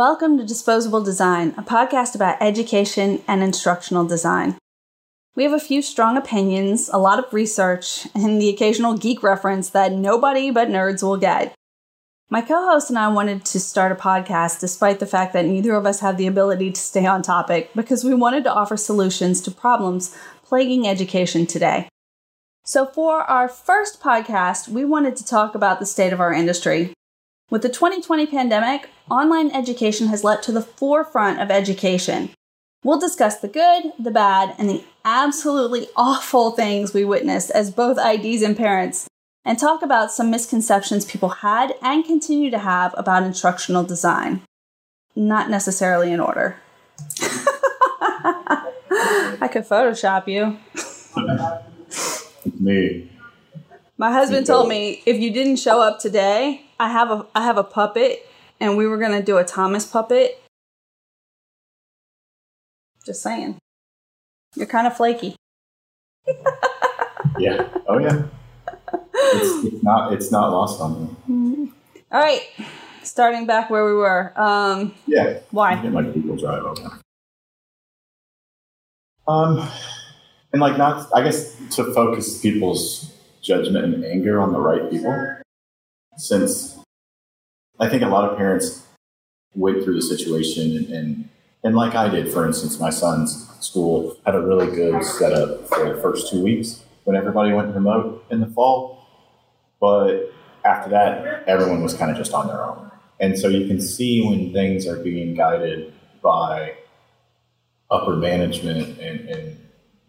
Welcome to Disposable Design, a podcast about education and instructional design. We have a few strong opinions, a lot of research, and the occasional geek reference that nobody but nerds will get. My co host and I wanted to start a podcast despite the fact that neither of us have the ability to stay on topic because we wanted to offer solutions to problems plaguing education today. So, for our first podcast, we wanted to talk about the state of our industry. With the 2020 pandemic, online education has leapt to the forefront of education. We'll discuss the good, the bad, and the absolutely awful things we witnessed as both IDs and parents, and talk about some misconceptions people had and continue to have about instructional design. Not necessarily in order. I could Photoshop you. Me. My husband told me if you didn't show up today, I have a I have a puppet and we were gonna do a Thomas puppet. Just saying. You're kind of flaky. Yeah. Oh yeah. It's, it's not. It's not lost on me. All right, starting back where we were. Um, Yeah. why? Get my Google Drive open. Um, and like not. I guess to focus people's judgment and anger on the right people, since I think a lot of parents went through the situation and, and and like I did, for instance, my son's school had a really good setup for the first two weeks when everybody went remote in the fall. But after that, everyone was kind of just on their own. And so you can see when things are being guided by upper management and, and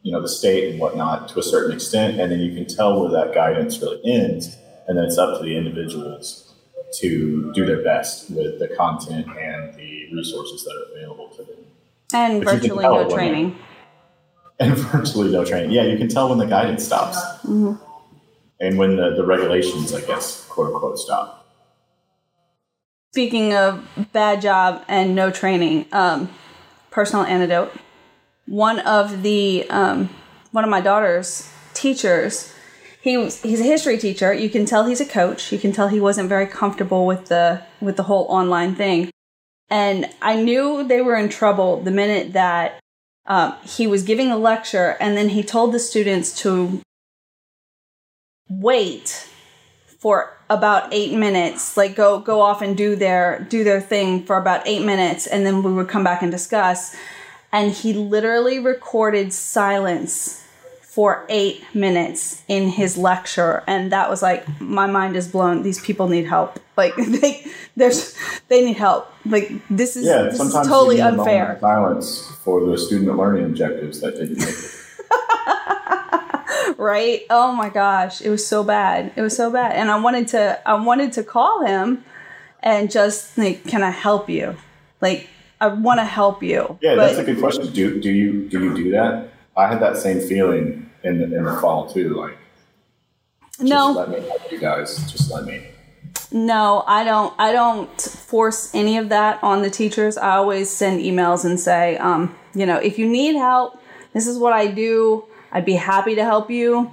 you know the state and whatnot to a certain extent, and then you can tell where that guidance really ends, and then it's up to the individuals to do their best with the content and the resources that are available to them. And But virtually no training. And virtually no training. Yeah, you can tell when the guidance stops. And when the, the regulations, I guess, quote unquote, stop. Speaking of bad job and no training, um, personal anecdote. One of the um, one of my daughter's teachers, he was he's a history teacher. You can tell he's a coach. You can tell he wasn't very comfortable with the with the whole online thing. And I knew they were in trouble the minute that um, he was giving a lecture, and then he told the students to wait for about eight minutes like go go off and do their do their thing for about eight minutes and then we would come back and discuss and he literally recorded silence for eight minutes in his lecture. And that was like my mind is blown. These people need help. Like they there's they need help. Like this is Yeah, this is sometimes totally you need a unfair. Silence for the student learning objectives that didn't make it. right? Oh my gosh. It was so bad. It was so bad. And i wanted to i wanted to call him and just like can i help you? Like i want to help you Yeah, but that's a good question. Do do you do you do that? I had that same feeling in the in the fall too. Like, just no let me help you guys. Just let me. no i don't i don't force any of that on the teachers i always send emails and say um, you know if you need help this is what i do i'd be happy to help you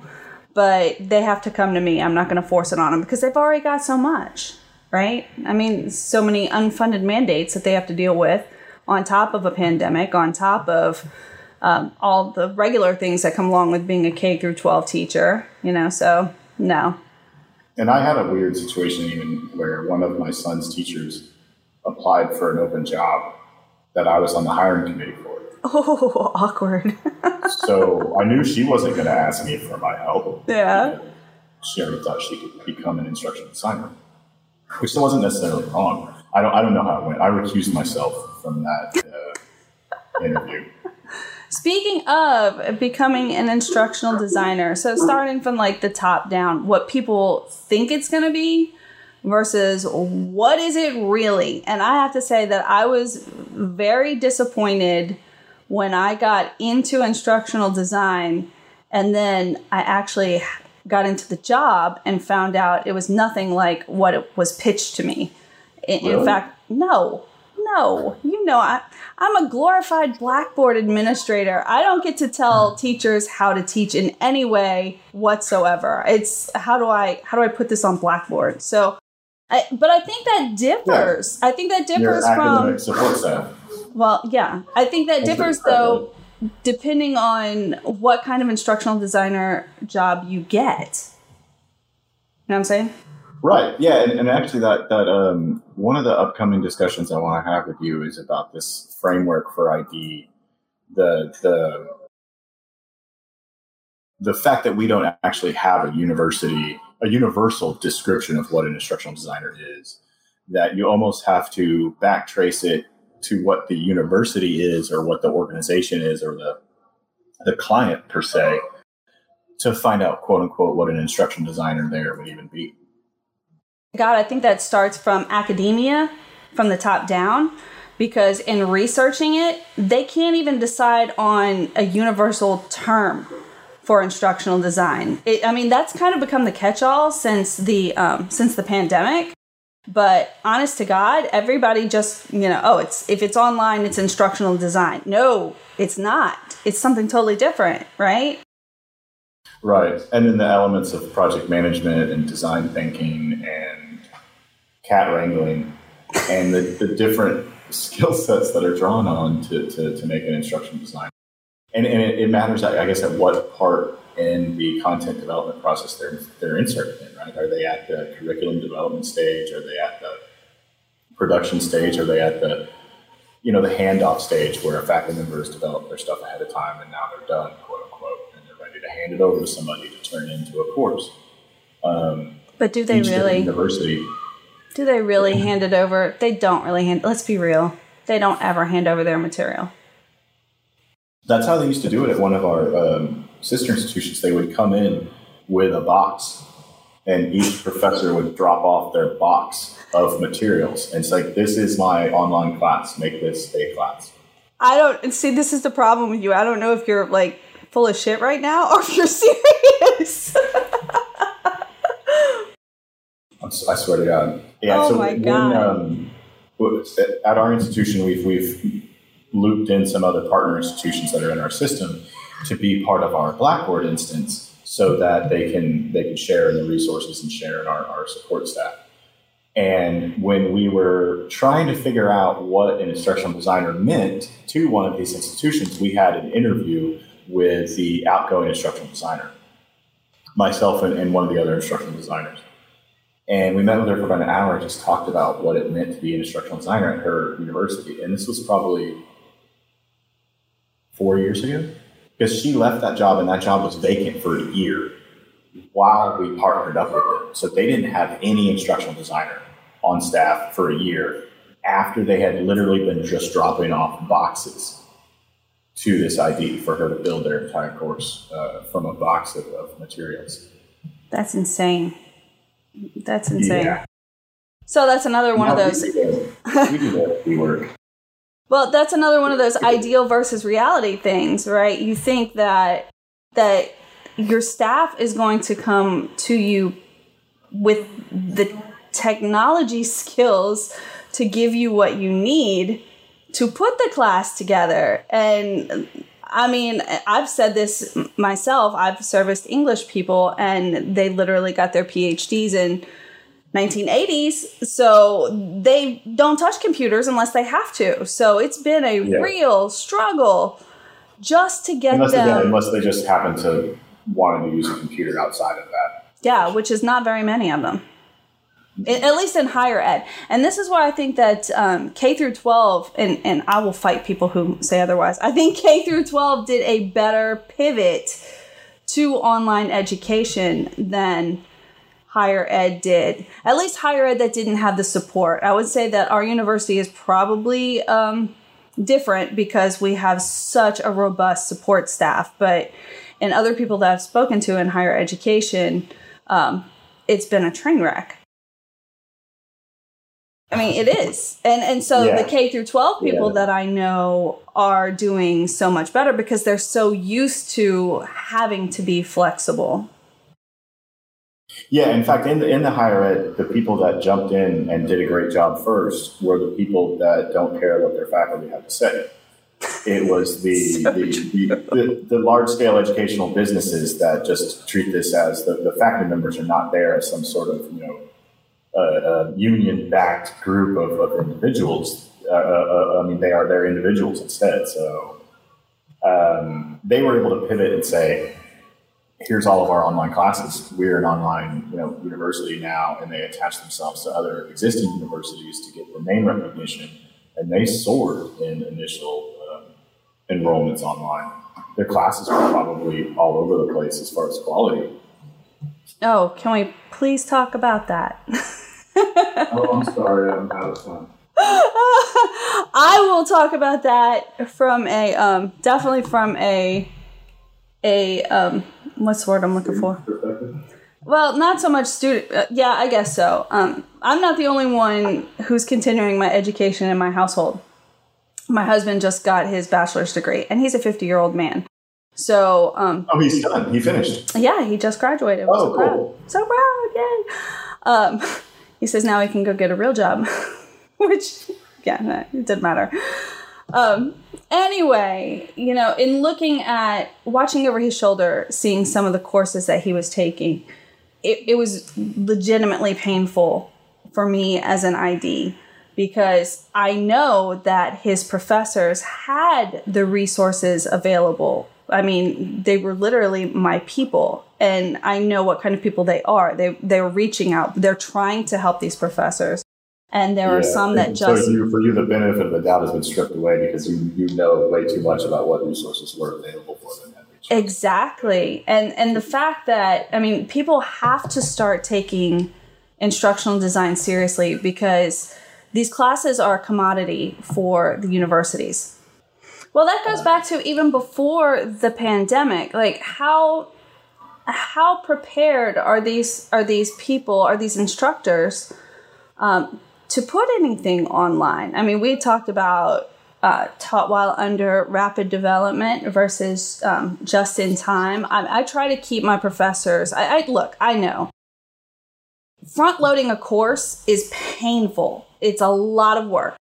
but they have to come to me i'm not going to force it on them because they've already got so much right i mean so many unfunded mandates that they have to deal with on top of a pandemic on top of um, all the regular things that come along with being a k through 12 teacher you know so no And I had a weird situation even where one of my son's teachers applied for an open job that I was on the hiring committee for. oh awkward So I knew she wasn't going to ask me for my help. yeah She already thought she could become an instructional designer, which wasn't necessarily wrong. I don't, I don't know how it went. I recused myself from that uh, interview. Speaking of becoming an instructional designer, so starting from like the top down, what people think it's going to be versus what is it really? And I have to say that I was very disappointed when I got into instructional design and then I actually got into the job and found out it was nothing like what it was pitched to me. In, in fact, no, no. You know, I, I'm a glorified Blackboard administrator. I don't get to tell hmm. teachers how to teach in any way whatsoever. It's how do I how do I put this on Blackboard? So I, but I think that differs. I think that differs Your from academic support staff. Well, yeah. I think that differs though depending on what kind of instructional designer job you get. You know what I'm saying? Right. Yeah. And, and actually, that that um, one of the upcoming discussions I want to have with you is about this framework for ID. The the the fact that we don't actually have a university a universal description of what an instructional designer is. That you almost have to backtrace it to what the university is, or what the organization is, or the the client per se, to find out quote unquote what an instruction designer there would even be. God, I think that starts from academia, from the top down, because in researching it, they can't even decide on a universal term for instructional design. It, I mean, that's kind of become the catch-all since the um, since the pandemic. But honest to God, everybody just you know, oh, it's if it's online, it's instructional design. No, it's not. It's something totally different, right? Right. And then the elements of project management and design thinking and cat wrangling and the, the different skill sets that are drawn on to, to, to make an instructional design. And, and it, it matters, I guess, at what part in the content development process they're, they're inserted in, right? Are they at the curriculum development stage? Are they at the production stage? Are they at the, you know, the handoff stage where a faculty member has developed their stuff ahead of time and now they're done, they're ready to hand it over to somebody to turn into a course. Um, But do they really? University. Do they really hand it over? They don't really hand. Let's be real. They don't ever hand over their material. That's how they used to do it at one of our um, sister institutions. They would come in with a box, and each professor would drop off their box of materials. And it's like, this is my online class. Make this a class. I don't see. This is the problem with you. I don't know if you're like full of shit right now or if you're serious. I swear to God. Yeah. Oh so my when, God. Um, at our institution, we've we've looped in some other partner institutions that are in our system to be part of our Blackboard instance, so that they can they can share in the resources and share in our, our support staff. And when we were trying to figure out what an instructional designer meant to one of these institutions, we had an interview with the outgoing instructional designer, myself and, and one of the other instructional designers. And we met with her for about an hour and just talked about what it meant to be an instructional designer at her university. And this was probably four years ago because she left that job and that job was vacant for a year while we partnered up with them. So they didn't have any instructional designer on staff for a year after they had literally been just dropping off boxes to this ID for her to build their entire course uh, from a box of, of materials. That's insane. That's insane. Yeah. So that's another one of those. We do the, we do we work. Well, that's another one of those ideal versus reality things, right? You think that that your staff is going to come to you with the technology skills to give you what you need to put the class together. And I mean, I've said this myself. I've serviced English people and they literally got their PhDs in 1980s so they don't touch computers unless they have to so it's been a Yeah. real struggle just to get Unless, them unless they just happen to wanting to use a computer outside of that. yeah which is not very many of them at least in higher ed and this is why i think that um, k through 12 and, and i will fight people who say otherwise i think k through 12 did a better pivot to online education than higher ed did. At least higher ed that didn't have the support. I would say that our university is probably um, different because we have such a robust support staff. But in other people that I've spoken to in higher education, um, it's been a train wreck. I mean, it is, and and so Yeah. the K through twelve people Yeah. that I know are doing so much better because they're so used to having to be flexible. Yeah, in fact, in the, in the higher ed, the people that jumped in and did a great job first were the people that don't care what their faculty have to say. It was the So the, the, the, the large scale educational businesses that just treat this as the, the faculty members are not there as some sort of you know a, a union-backed group of, of individuals. Uh, uh, I mean, they are they're individuals instead. So um, they were able to pivot and say, "Here's all of our online classes. We're an online, you know, university now," and they attach themselves to other existing universities to get the name recognition, and they soared in initial um, enrollments online. Their classes were probably all over the place as far as quality. Oh, can we please talk about that? oh, I'm sorry, I'm out of time. I will talk about that from a um, definitely from a a um, what's the word I'm looking for? Well, not so much student. Uh, yeah, I guess so. Um, I'm not the only one who's continuing my education in my household. My husband just got his bachelor's degree, and he's a 50 year old man. So, um, oh, he's done. He finished. Yeah, he just graduated. Oh, so cool. Proud. So proud! Yay! Um, he says now he can go get a real job, which yeah, it didn't matter. Um, anyway, you know, in looking at watching over his shoulder, seeing some of the courses that he was taking, it, it was legitimately painful for me as an ID because I know that his professors had the resources available. I mean, they were literally my people, and I know what kind of people they are. They they're reaching out. They're trying to help these professors. And there yeah. are some that just so you, for you the benefit of the doubt has been stripped away because you you know way too much about what resources were available for them. Exactly. And and the fact that I mean people have to start taking instructional design seriously because these classes are a commodity for the universities. Well, that goes back to even before the pandemic. Like how how prepared are these are these people are these instructors um, to put anything online? I mean, we talked about uh, taught while under rapid development versus um, just in time. I, I, try to keep my professors. I, I look. I know front loading a course is painful. It's a lot of work.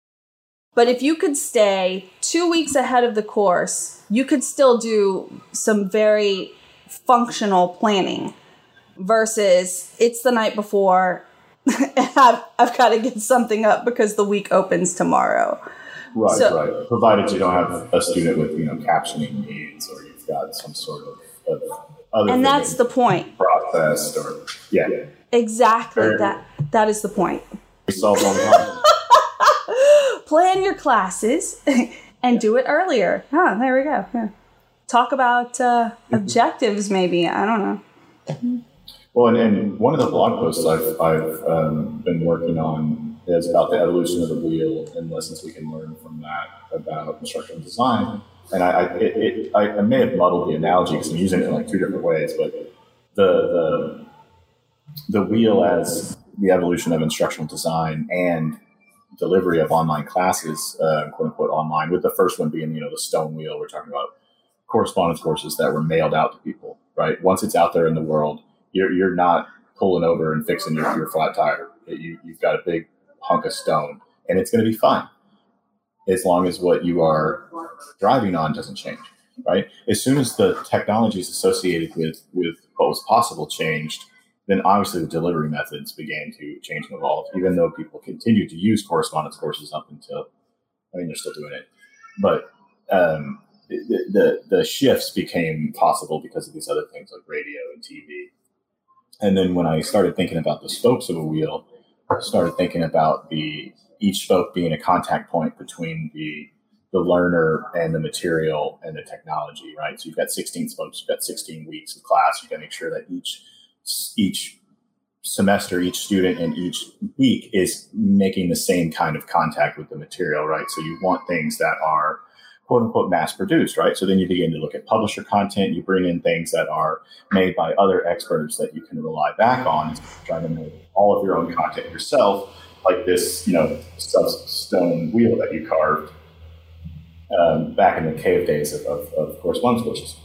But if you could stay two weeks ahead of the course, you could still do some very functional planning versus it's the night before I've, I've got to get something up because the week opens tomorrow. Right, so, right. Provided you don't have a student with, you know, captioning needs or you've got some sort of, of other And that's the point. Processed or, yeah. Exactly. Very that That is the point. We solve all the Plan your classes and do it earlier. Huh, there we go. Yeah. Talk about uh, objectives, maybe. I don't know. Well, and, and one of the blog posts I've, I've um, been working on is about the evolution of the wheel and lessons we can learn from that about instructional design. And I, I, it, it, I, I may have muddled the analogy because I'm using it in like two different ways, but the, the, the wheel as the evolution of instructional design and delivery of online classes, uh, quote unquote online, with the first one being, you know, the stone wheel. We're talking about correspondence courses that were mailed out to people, right? Once it's out there in the world, you're, you're not pulling over and fixing your, your flat tire. You, you've got a big hunk of stone and it's going to be fine as long as what you are driving on doesn't change, right? As soon as the technologies associated with, with what was possible changed, then obviously the delivery methods began to change and evolve, even though people continued to use correspondence courses up until, I mean, they're still doing it. But um, the, the, the shifts became possible because of these other things like radio and TV. And then when I started thinking about the spokes of a wheel, I started thinking about the each spoke being a contact point between the the learner and the material and the technology, right? So you've got 16 spokes, you've got 16 weeks of class. You've got to make sure that each each semester, each student, and each week is making the same kind of contact with the material, right? So you want things that are quote unquote mass produced, right? So then you begin to look at publisher content. You bring in things that are made by other experts that you can rely back on, trying to make all of your own content yourself, like this, you know, stone wheel that you carved um, back in the cave days of, of, of correspondence.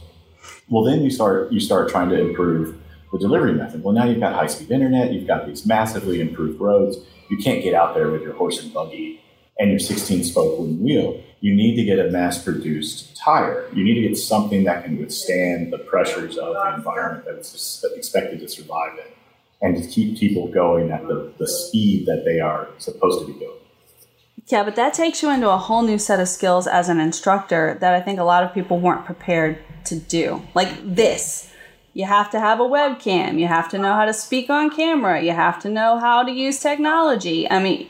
Well, then you start you start trying to improve the delivery method. Well, now you've got high speed internet, you've got these massively improved roads. You can't get out there with your horse and buggy and your 16 spoke wooden wheel. You need to get a mass produced tire. You need to get something that can withstand the pressures of the environment that it's expected to survive in. and to keep people going at the, the speed that they are supposed to be going. Yeah, but that takes you into a whole new set of skills as an instructor that I think a lot of people weren't prepared to do. Like this. You have to have a webcam. You have to know how to speak on camera. You have to know how to use technology. I mean,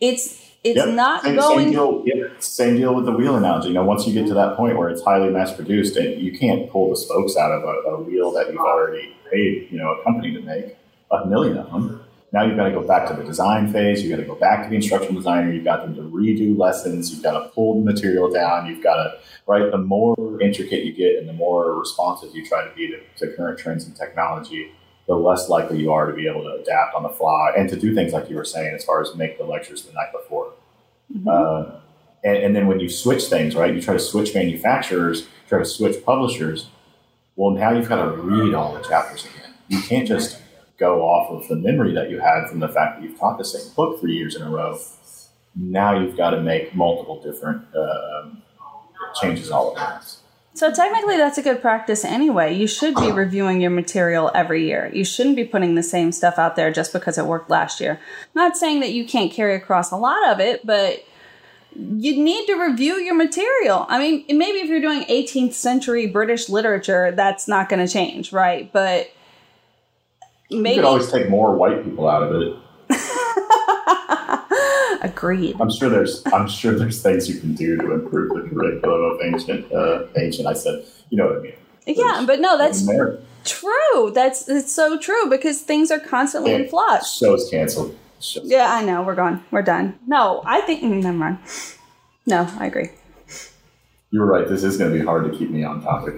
it's it's Yep. not same, going Same deal, yep. same deal with the wheel analogy. You know, once you get to that point where it's highly mass produced, and you can't pull the spokes out of a, a wheel that you've already paid, you know, a company to make a million of them. Now you've got to go back to the design phase. You've got to go back to the instructional designer. You've got them to redo lessons. You've got to pull the material down. You've got to right. The more intricate you get, and the more responsive you try to be to, to current trends and technology, the less likely you are to be able to adapt on the fly and to do things like you were saying, as far as make the lectures the night before. Uh, and, and then when you switch things, right, you try to switch manufacturers, try to switch publishers. Well, now you've got to read all the chapters again. You can't just go off of the memory that you had from the fact that you've taught the same book three years in a row. Now you've got to make multiple different um changes all at once. So technically, that's a good practice anyway. You should be reviewing your material every year. You shouldn't be putting the same stuff out there just because it worked last year. Not saying that you can't carry across a lot of it, but you need to review your material. I mean, maybe if you're doing 18th century British literature, that's not going to change, right? But You could always take more white people out of it. agreed. I'm sure there's I'm sure there's things you can do to improve the curriculum of ancient uh, ancient. I said, you know what I mean. Yeah, but no, that's true. That's it's so true because things are constantly in flux. Show's canceled. Show's Yeah, I know. We're gone. We're done. No, I think. mm, Never mind. No, I agree. You were right. This is going to be hard to keep me on topic.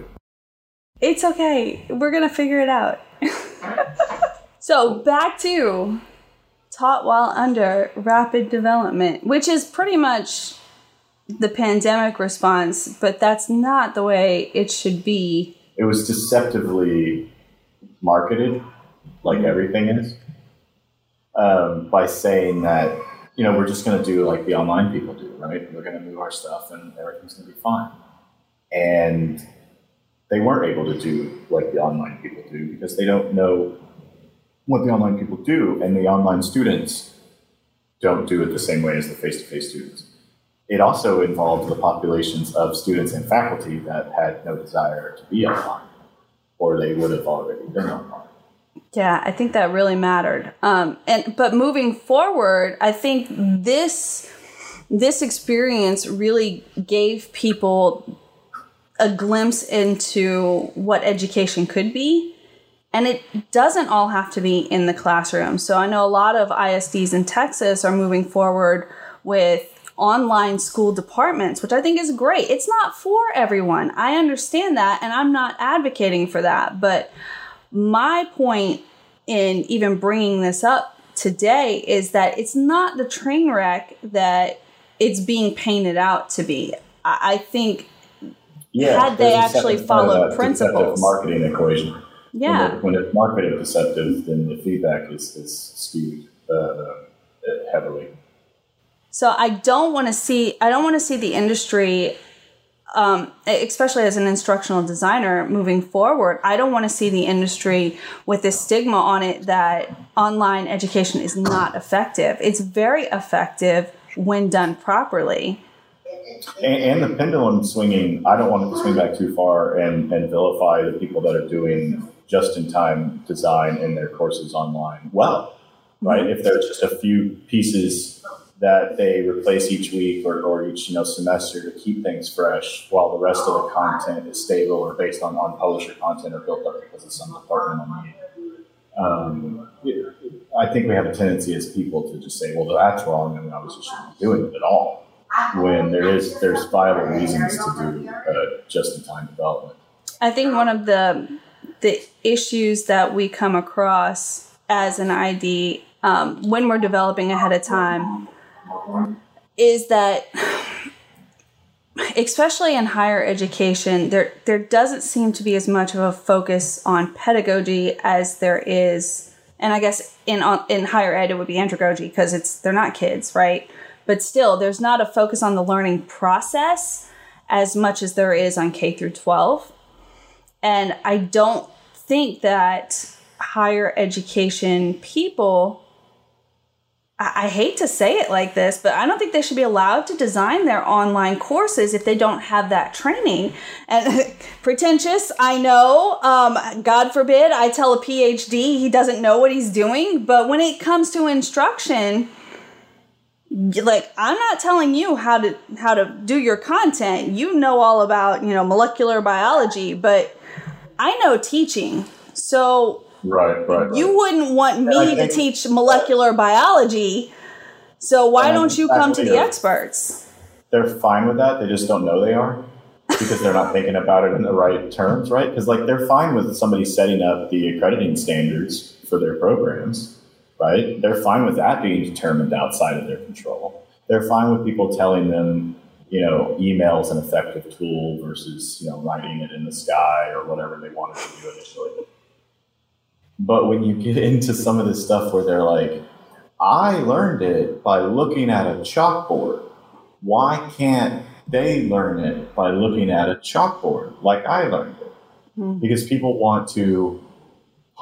It's okay. We're going to figure it out. so, back to taught while under rapid development, which is pretty much the pandemic response, but that's not the way it should be. It was deceptively marketed, like everything is, um, by saying that you know we're just going to do like the online people do, right? We're going to move our stuff and everything's going to be fine. And they weren't able to do like the online people do because they don't know what the online people do, and the online students don't do it the same way as the face-to-face students. It also involved the populations of students and faculty that had no desire to be online, or they would have already been online. Yeah, I think that really mattered. Um, and but moving forward, I think this this experience really gave people a glimpse into what education could be. And it doesn't all have to be in the classroom. So I know a lot of ISDs in Texas are moving forward with online school departments, which I think is great. It's not for everyone. I understand that, and I'm not advocating for that. But my point in even bringing this up today is that it's not the train wreck that it's being painted out to be. I I think Had they actually followed uh, principles. marketing equation. Yeah. When, it, when it's marketed deceptive, then the feedback is, is skewed uh, heavily. So I don't want to see I don't want to see the industry um, especially as an instructional designer moving forward, I don't want to see the industry with this stigma on it that online education is not effective. It's very effective when done properly. And, and the pendulum swinging, I don't want it to swing back too far and, and vilify the people that are doing just in time design in their courses online well, right? If there's just a few pieces that they replace each week or, or each you know semester to keep things fresh while the rest of the content is stable or based on, on publisher content or built up because of some departmental need. Um, I think we have a tendency as people to just say, well, that's wrong, and we obviously shouldn't be doing it at all. When there is there's viable reasons to do uh, just-in-time development. I think one of the the issues that we come across as an ID um, when we're developing ahead of time is that especially in higher education there there doesn't seem to be as much of a focus on pedagogy as there is and I guess in in higher ed it would be andragogy because it's they're not kids right but still there's not a focus on the learning process as much as there is on K through 12 and I don't think that higher education people I hate to say it like this, but I don't think they should be allowed to design their online courses if they don't have that training. And pretentious, I know. Um, God forbid I tell a PhD he doesn't know what he's doing. But when it comes to instruction, like I'm not telling you how to how to do your content. You know all about you know molecular biology, but I know teaching. So Right, right, right. You wouldn't want me to teach molecular biology. So why don't you come to the experts? They're fine with that. They just don't know they are because they're not thinking about it in the right terms, right? Because like they're fine with somebody setting up the accrediting standards for their programs, right? They're fine with that being determined outside of their control. They're fine with people telling them, you know, email is an effective tool versus, you know, writing it in the sky or whatever they wanted to do initially. But when you get into some of this stuff where they're like, I learned it by looking at a chalkboard. Why can't they learn it by looking at a chalkboard like I learned it? Mm-hmm. Because people want to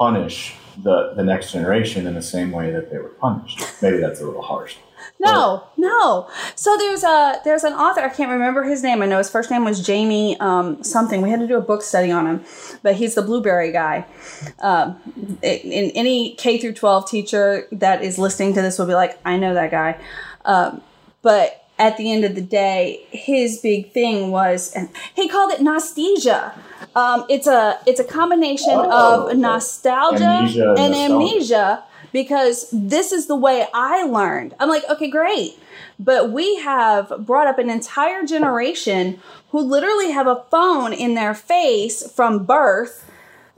punish the, the next generation in the same way that they were punished. Maybe that's a little harsh. No, no. So there's a there's an author I can't remember his name. I know his first name was Jamie um, something. We had to do a book study on him, but he's the blueberry guy. Um, in any K through 12 teacher that is listening to this will be like, I know that guy. Um, but at the end of the day, his big thing was he called it nostalgia. Um, it's a it's a combination oh, of nostalgia amnesia and amnesia because this is the way I learned. I'm like, okay, great. But we have brought up an entire generation who literally have a phone in their face from birth.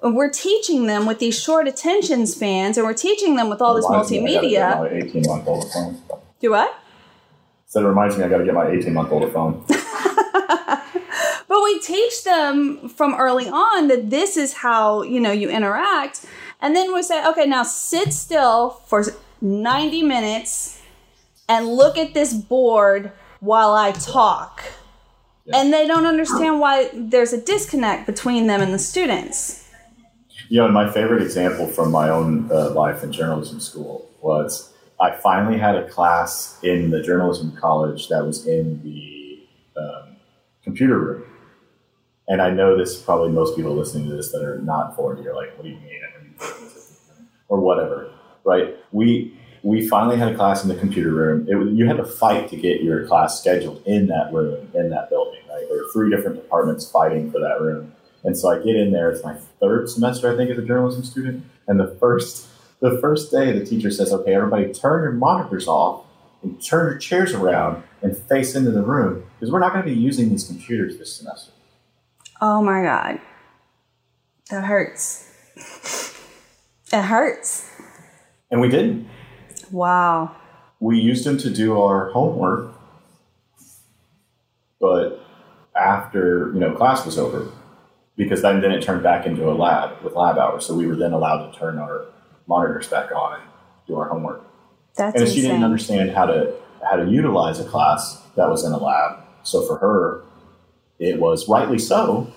And we're teaching them with these short attention spans and we're teaching them with all this multimedia. 18 month old phone. Do what? So it reminds me I got to get my 18 month old phone. but we teach them from early on that this is how, you know, you interact and then we say, okay, now sit still for 90 minutes and look at this board while I talk. Yeah. And they don't understand why there's a disconnect between them and the students. You know, my favorite example from my own uh, life in journalism school was I finally had a class in the journalism college that was in the um, computer room. And I know this probably most people listening to this that are not 40 are like, what do you mean? or whatever, right? We we finally had a class in the computer room. It, you had to fight to get your class scheduled in that room, in that building. Right? There were three different departments fighting for that room. And so I get in there. It's my third semester, I think, as a journalism student. And the first the first day, the teacher says, "Okay, everybody, turn your monitors off and turn your chairs around and face into the room because we're not going to be using these computers this semester." Oh my god, that hurts. It hurts. And we didn't. Wow. We used them to do our homework, but after you know class was over, because then then it turned back into a lab with lab hours. So we were then allowed to turn our monitors back on and do our homework. That's and insane. she didn't understand how to how to utilize a class that was in a lab. So for her, it was rightly so,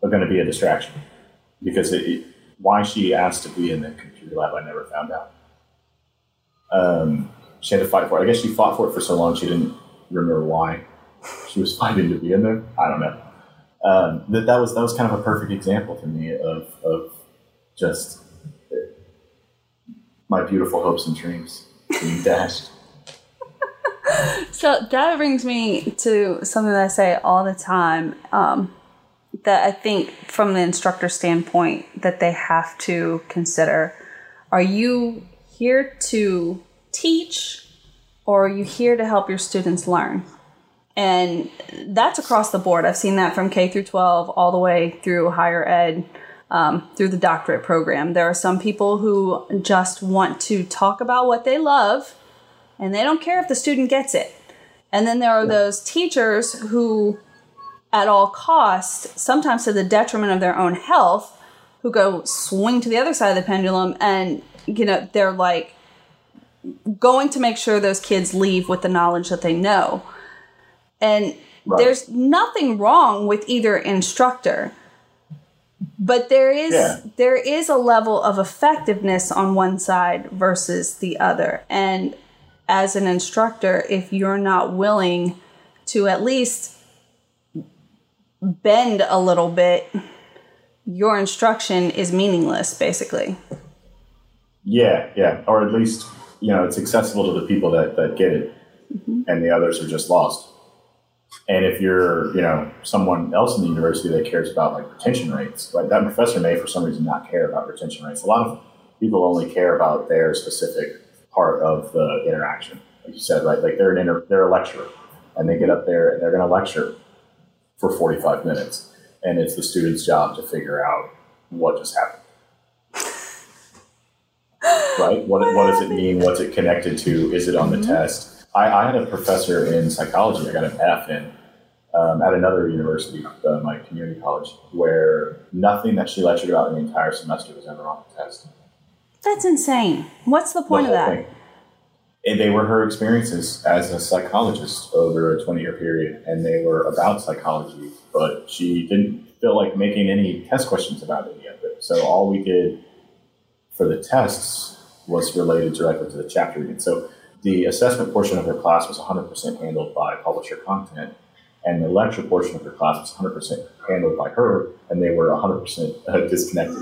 but going to be a distraction because it, why she asked to be in the computer lab, I never found out. Um, she had to fight for it. I guess she fought for it for so long she didn't remember why she was fighting to be in there. I don't know. Um, that that was that was kind of a perfect example to me of of just my beautiful hopes and dreams being dashed. So that brings me to something that I say all the time. Um, that I think from the instructor standpoint that they have to consider. Are you here to teach or are you here to help your students learn? And that's across the board. I've seen that from K through 12 all the way through higher ed, um, through the doctorate program. There are some people who just want to talk about what they love and they don't care if the student gets it. And then there are those teachers who at all costs, sometimes to the detriment of their own health, who go swing to the other side of the pendulum and, you know, they're like going to make sure those kids leave with the knowledge that they know. And right. there's nothing wrong with either instructor. but there is Yeah. there is a level of effectiveness on one side versus the other and as an instructor if you're not willing to at least bend a little bit your instruction is meaningless basically Yeah, yeah, or at least you know it's accessible to the people that that get it, mm-hmm. and the others are just lost. And if you're you know someone else in the university that cares about like retention rates, like that professor may for some reason not care about retention rates. A lot of people only care about their specific part of the interaction, like you said, right? Like they're an inter- they're a lecturer, and they get up there and they're going to lecture for 45 minutes, and it's the student's job to figure out what just happened right? What, what does it mean? What's it connected to? Is it on the test? I, I had a professor in psychology. I got an F in um, at another university, uh, my community college, where nothing that she lectured about in the entire semester was ever on the test. That's insane what's the point The of that thing. And they were her experiences as a psychologist over a 20 year period, and they were about psychology, but she didn't feel like making any test questions about any of it. So all we did for the tests was related directly to the chapter reading. So the assessment portion of her class was 100% handled by publisher content, and the lecture portion of her class was 100% handled by her, and they were 100% uh, disconnected.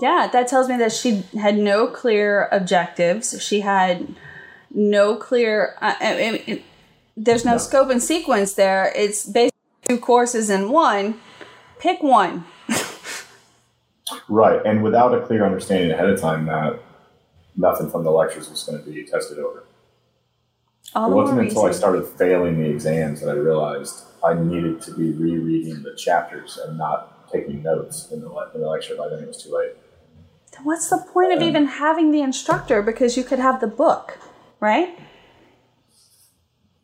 Yeah, that tells me that she had no clear objectives. She had no clear. Uh, I, I- there's no, No. scope and sequence there. It's basically two courses in one. Pick one. Right, and without a clear understanding ahead of time that nothing from the lectures was going to be tested over. All It wasn't until I started failing the exams that I realized I needed to be rereading the chapters and not taking notes in the, in the lecture. By then it was too late. What's the point of Um, even having the instructor? Because you could have the book, right?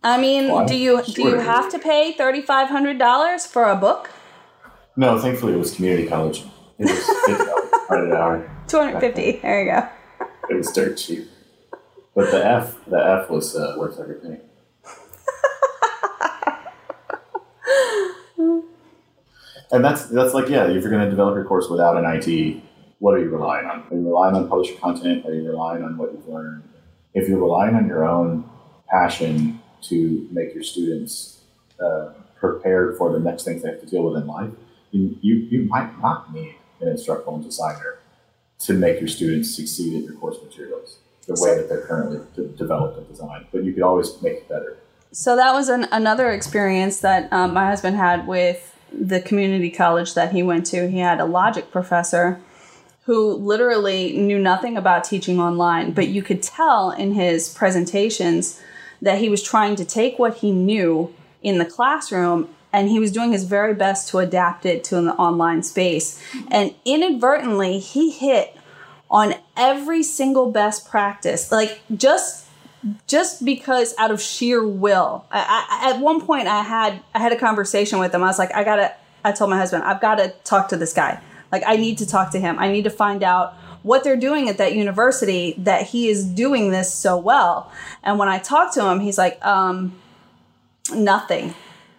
I mean, Well, do you I'm do you have to pay thirty five hundred dollars for a book? No, thankfully it was community college. It was fifty dollars hour. Two hundred fifty. There you go. It was dirt cheap. But the F, the F was uh, worth every penny. And that's that's like yeah, if you're going to develop your course without an ID, what are you relying on? Are you relying on publisher content? Are you relying on what you've learned? If you're relying on your own passion to make your students uh, prepared for the next things they have to deal with in life, you, you, you might not need an instructional designer to make your students succeed in your course materials the way that they're currently de- developed and designed. But you could always make it better. So that was an, another experience that um, my husband had with the community college that he went to. He had a logic professor who literally knew nothing about teaching online, but you could tell in his presentations that he was trying to take what he knew in the classroom and he was doing his very best to adapt it to an online space. And inadvertently, he hit on every single best practice. Like just just because out of sheer will. I, I, at one point, I had I had a conversation with him. I was like, I gotta. I told my husband, I've got to talk to this guy. Like, I need to talk to him. I need to find out what they're doing at that university that he is doing this so well. And when I talked to him, he's like, um, nothing.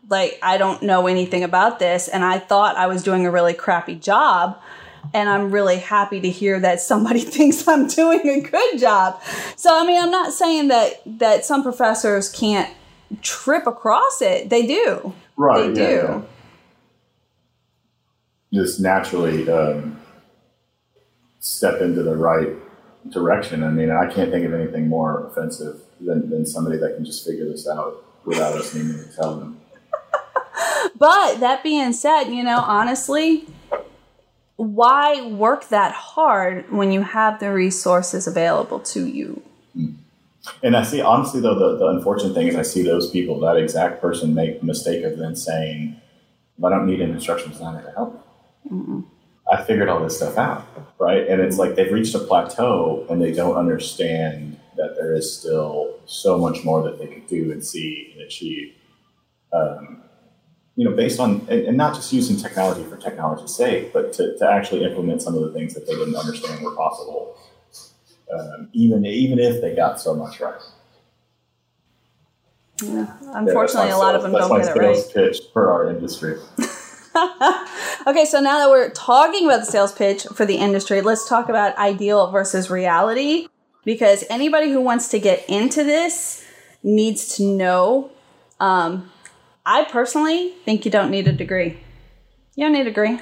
Like, I don't know anything about this. And I thought I was doing a really crappy job and I'm really happy to hear that somebody thinks I'm doing a good job. So I mean, I'm not saying that that some professors can't trip across it. They do. Right. They yeah, do. yeah. Just naturally um, step into the right direction. I mean, I can't think of anything more offensive than, than somebody that can just figure this out without us needing to tell them. But that being said, you know, honestly, why work that hard when you have the resources available to you? And I see, honestly, though, the, the unfortunate thing is I see those people, that exact person, make the mistake of then saying, I don't need an instructional designer to help. me. I figured all this stuff out, right? And it's like they've reached a plateau and they don't understand that there is still so much more that they could do and see and achieve. Um, you know, based on, and, and not just using technology for technology's sake, but to, to actually implement some of the things that they didn't understand were possible, um, even even if they got so much right. Unfortunately, Yeah, a lot of them don't get it right. sales pitch for our industry. Okay, so now that we're talking about the sales pitch for the industry, let's talk about ideal versus reality. Because anybody who wants to get into this needs to know. Um, I personally think you don't need a degree. You don't need a degree.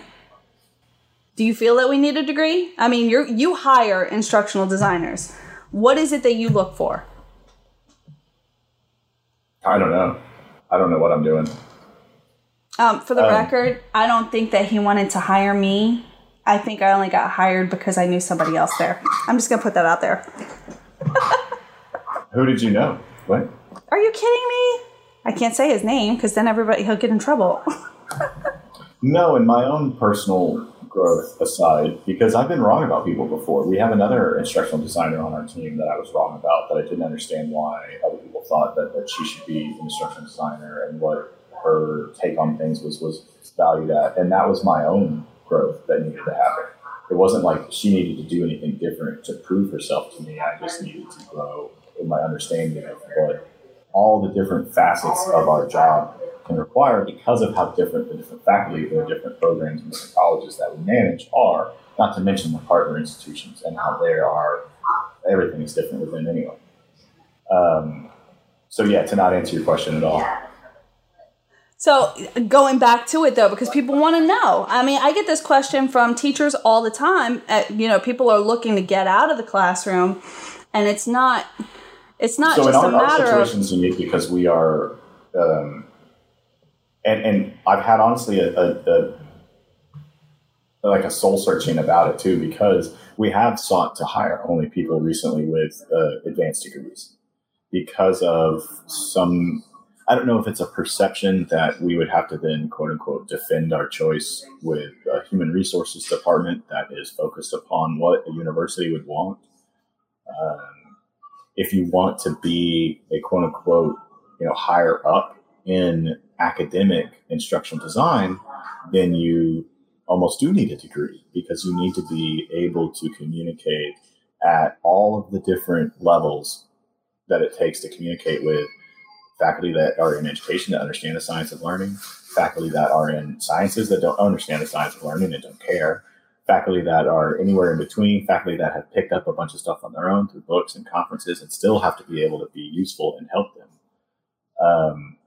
Do you feel that we need a degree? I mean, you you hire instructional designers. What is it that you look for? I don't know. I don't know what I'm doing. Um, for the Um, record, I don't think that he wanted to hire me. I think I only got hired because I knew somebody else there. I'm just gonna put that out there. Who did you know? What? Are you kidding me? I can't say his name because then everybody he'll get in trouble. No, in my own personal growth aside, because I've been wrong about people before. We have another instructional designer on our team that I was wrong about, that I didn't understand why other people thought that, that she should be an instructional designer and what her take on things was, was valued at. And that was my own growth that needed to happen. It wasn't like she needed to do anything different to prove herself to me. I just needed to grow in my understanding of what all the different facets of our job can require because of how different the different faculty, the different programs and different colleges that we manage are, not to mention the partner institutions and how they are, everything is different within anyone. Um, so yeah, to not answer your question at all. So going back to it though, because people want to know. I mean, I get this question from teachers all the time. At, you know, people are looking to get out of the classroom, and it's not. It's not so just our, a our situation is unique because we are, um, and and I've had honestly a, a, a like a soul searching about it too because we have sought to hire only people recently with uh, advanced degrees because of some. I don't know if it's a perception that we would have to then quote unquote defend our choice with a human resources department that is focused upon what a university would want. Um, if you want to be a quote unquote, you know, higher up in academic instructional design, then you almost do need a degree because you need to be able to communicate at all of the different levels that it takes to communicate with faculty that are in education that understand the science of learning, faculty that are in sciences that don't understand the science of learning and don't care, faculty that are anywhere in between, faculty that have picked up a bunch of stuff on their own through books and conferences and still have to be able to be useful and help them. Um,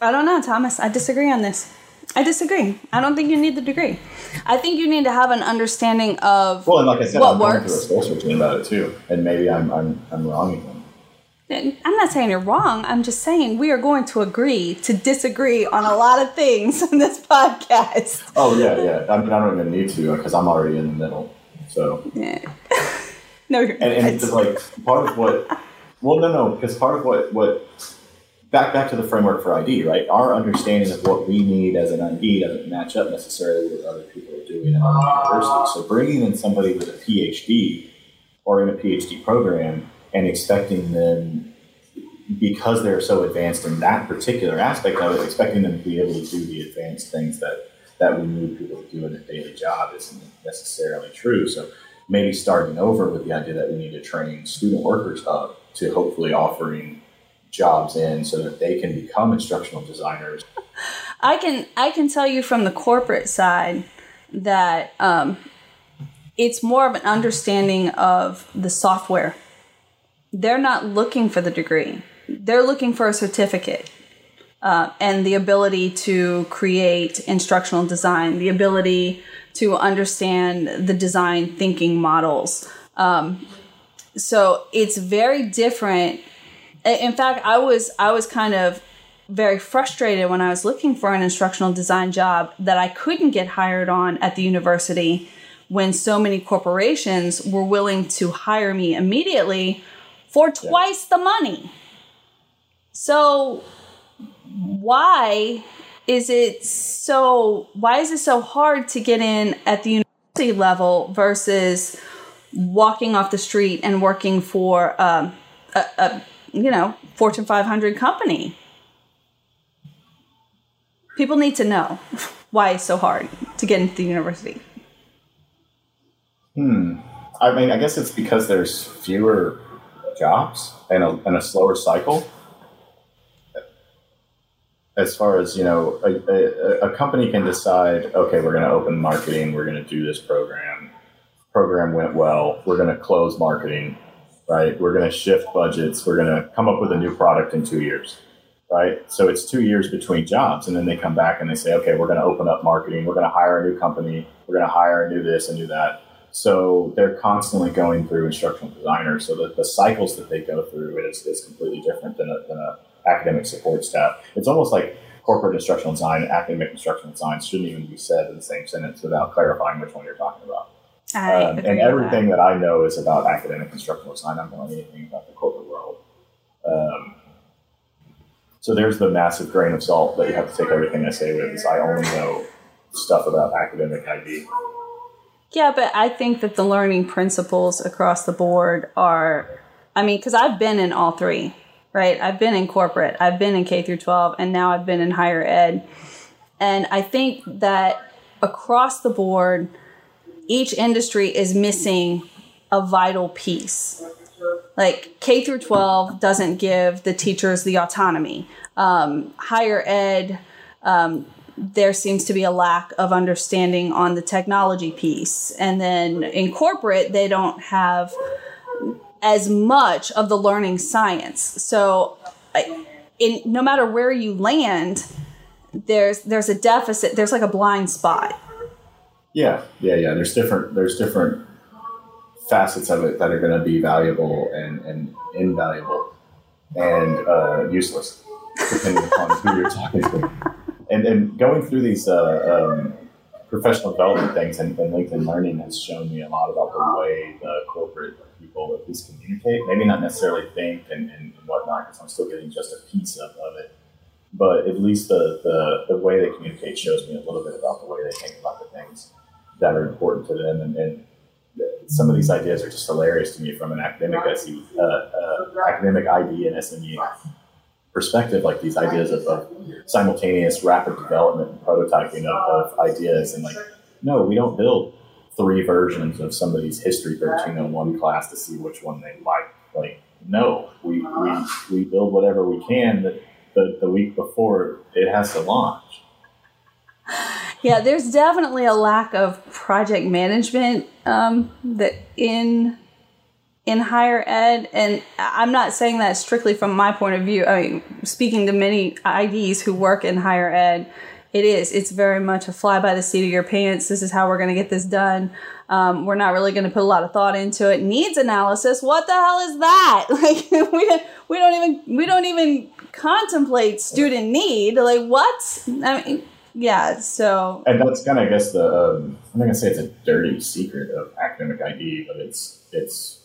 I don't know, Thomas. I disagree on this. I disagree. I don't think you need the degree. I think you need to have an understanding of well, and like I said, what I'm going works. through a soul searching about it too, and maybe I'm I'm I'm wronging them. I'm not saying you're wrong. I'm just saying we are going to agree to disagree on a lot of things in this podcast. Oh yeah, yeah. I mean, I don't even need to because I'm already in the middle. So Yeah. no, you're and, and it's like part of what well no no because part of what what back back to the framework for id right our understanding of what we need as an id doesn't match up necessarily with what other people are doing at our university so bringing in somebody with a phd or in a phd program and expecting them because they're so advanced in that particular aspect of it expecting them to be able to do the advanced things that that we need people to do in their daily job isn't necessarily true so maybe starting over with the idea that we need to train student workers up to hopefully offering jobs in so that they can become instructional designers. I can I can tell you from the corporate side that um, it's more of an understanding of the software. They're not looking for the degree; they're looking for a certificate uh, and the ability to create instructional design, the ability to understand the design thinking models. Um, so it's very different. In fact, I was I was kind of very frustrated when I was looking for an instructional design job that I couldn't get hired on at the university when so many corporations were willing to hire me immediately for twice the money. So why is it so why is it so hard to get in at the university level versus walking off the street and working for um, a, a you know fortune 500 company people need to know why it's so hard to get into the university Hmm. I mean, I guess it's because there's fewer jobs and a, and a slower cycle. as far as you know, a, a, a company can decide, okay, we're going to open marketing, we're going to do this program. Program went well. We're going to close marketing, right? We're going to shift budgets. We're going to come up with a new product in two years, right? So it's two years between jobs, and then they come back and they say, okay, we're going to open up marketing. We're going to hire a new company. We're going to hire a new this and do that. So they're constantly going through instructional designers. So the, the cycles that they go through is, is completely different than a, than a academic support staff. It's almost like corporate instructional design and academic instructional design shouldn't even be said in the same sentence without clarifying which one you're talking about. Um, and everything that. that. I know is about academic instructional design. I don't know anything about the corporate world. Um, so there's the massive grain of salt that you have to take everything I say with. Is I only know stuff about academic ID. Yeah, but I think that the learning principles across the board are, I mean, because I've been in all three right? I've been in corporate, I've been in K through 12, and now I've been in higher ed. And I think that across the board, each industry is missing a vital piece. Like K through 12 doesn't give the teachers the autonomy. Um, higher ed, um, there seems to be a lack of understanding on the technology piece. And then in corporate, they don't have as much of the learning science. So, in no matter where you land, there's there's a deficit. There's like a blind spot. Yeah, yeah, yeah. There's different there's different facets of it that are going to be valuable and, and invaluable and uh, useless, depending upon who you're talking to. And and going through these uh, um, professional development things and, and LinkedIn Learning has shown me a lot about the way the corporate people at least communicate. Maybe not necessarily think and, and whatnot, because I'm still getting just a piece of, of it. But at least the, the, the way they communicate shows me a little bit about the way they think about the things that are important to them. And, and some of these ideas are just hilarious to me from an academic uh, uh, academic ID and SME perspective, like these ideas of, simultaneous rapid development and prototyping of, of ideas. And like, no, we don't build three versions of somebody's history 1301 class to see which one they like. Like, no, we, we, we build whatever we can the, the, the week before it has to launch. Yeah, there's definitely a lack of project management um, that in in higher ed, and I'm not saying that strictly from my point of view. I mean, speaking to many IDs who work in higher ed, it is. It's very much a fly by the seat of your pants. This is how we're going to get this done. Um, we're not really going to put a lot of thought into it. Needs analysis. What the hell is that? Like we we don't even we don't even contemplate student need. Like what? I mean, yeah. So and that's kind of I guess the um, I'm not gonna say it's a dirty secret of academic ID, but it's it's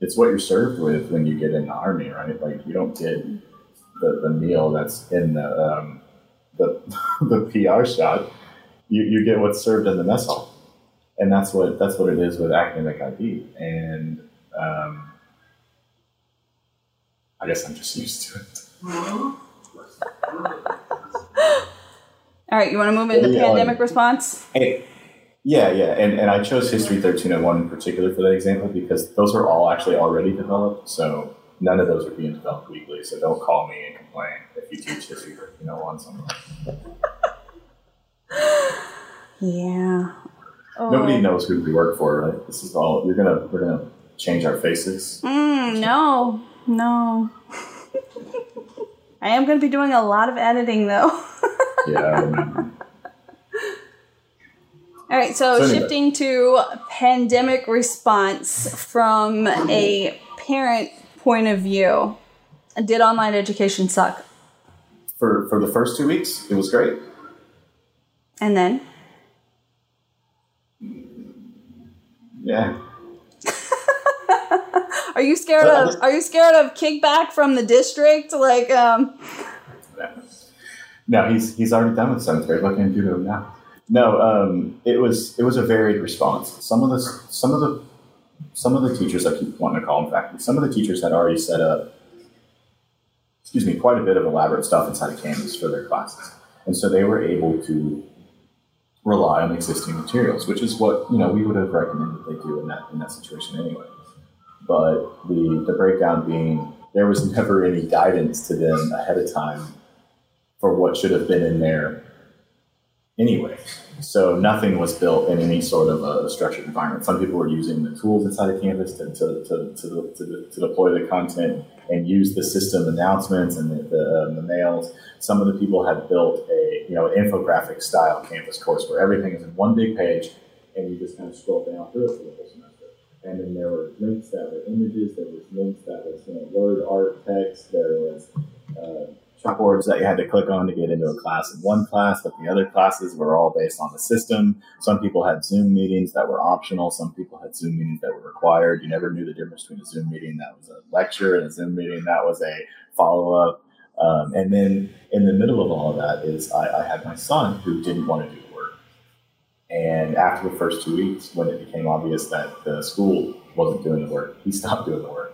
it's what you're served with when you get in the army, right? Like you don't get the, the meal that's in the um, the, the PR shot, you, you get what's served in the mess hall. And that's what that's what it is with academic ID. And um, I guess I'm just used to it. All right, you want to move into yeah, pandemic response? Hey, yeah, yeah, and, and I chose History 1301 in particular for that example because those are all actually already developed. So none of those are being developed weekly. So don't call me and complain if you teach history 1301 somewhere. yeah. Oh. Nobody knows who we work for, right? This is all you're gonna we're gonna change our faces. Mm, no, no. I am gonna be doing a lot of editing though. yeah. All right, so, so anyway. shifting to pandemic response from a parent point of view, did online education suck? For for the first two weeks, it was great. And then? Yeah. are you scared of are you scared of kickback from the district? Like um No, he's he's already done with seventh grade. What can you do to him now? No, um, it was it was a varied response. Some of the some of the some of the teachers, I keep wanting to call them faculty, some of the teachers had already set up, excuse me, quite a bit of elaborate stuff inside of Canvas for their classes. And so they were able to rely on existing materials, which is what, you know, we would have recommended they do in that, in that situation anyway. But the, the breakdown being there was never any guidance to them ahead of time for what should have been in there anyway. So nothing was built in any sort of a structured environment. Some people were using the tools inside of Canvas to, to, to, to, to, to deploy the content and use the system announcements and the, the, the, mails. Some of the people had built a you know infographic style Canvas course where everything is in one big page and you just kind of scroll down through it for the whole semester. And then there were links that were images, there was links that was you know, word, art, text, there was uh, chalkboards that you had to click on to get into a class in one class, but the other classes were all based on the system. Some people had Zoom meetings that were optional. Some people had Zoom meetings that were required. You never knew the difference between a Zoom meeting that was a lecture and a Zoom meeting that was a follow up. Um, and then in the middle of all of that is I, I had my son who didn't want to do the work. And after the first two weeks, when it became obvious that the school wasn't doing the work, he stopped doing the work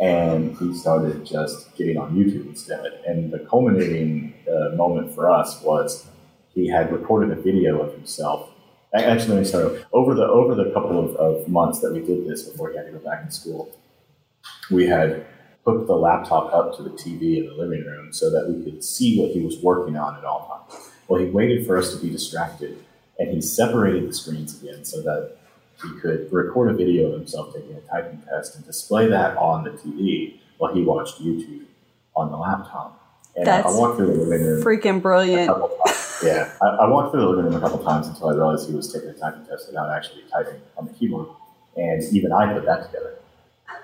and he started just getting on YouTube instead. And the culminating uh, moment for us was he had recorded a video of himself. Actually, let me start over the over the couple of, of months that we did this before he had to go back to school. We had hooked the laptop up to the TV in the living room so that we could see what he was working on at all times. Well, he waited for us to be distracted, and he separated the screens again so that he could record a video of himself taking a typing test and display that on the TV while he watched YouTube on the laptop. And That's I walked through the living room. Freaking brilliant. yeah. I, I, walked through the living room a couple times until I realized he was taking a typing test without actually typing on the keyboard. And even I put that together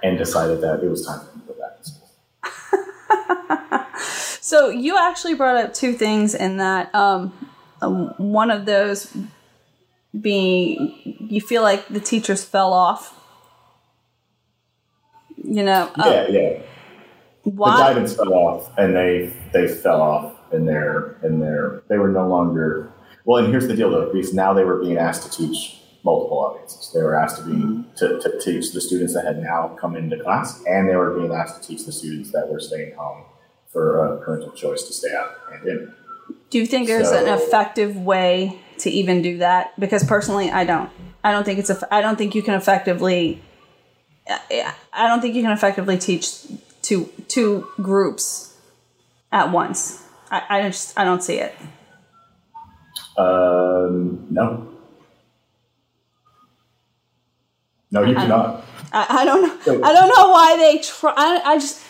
and decided that it was time for him to go back to school. so you actually brought up two things in that. Um, um one of those being you feel like the teachers fell off? You know yeah uh, yeah. Why? the guidance fell off and they they fell off in their in their they were no longer well and here's the deal though because now they were being asked to teach multiple audiences. They were asked to be mm-hmm. to, to teach the students that had now come into class and they were being asked to teach the students that were staying home for a parental choice to stay out and in. Do you think there's so, an effective way to even do that because personally I don't. I don't think it's a I don't think you can effectively I don't think you can effectively teach two two groups at once. I, I just I don't see it. Um, no. No, you cannot. I, I don't know. I don't know why they try. I, I just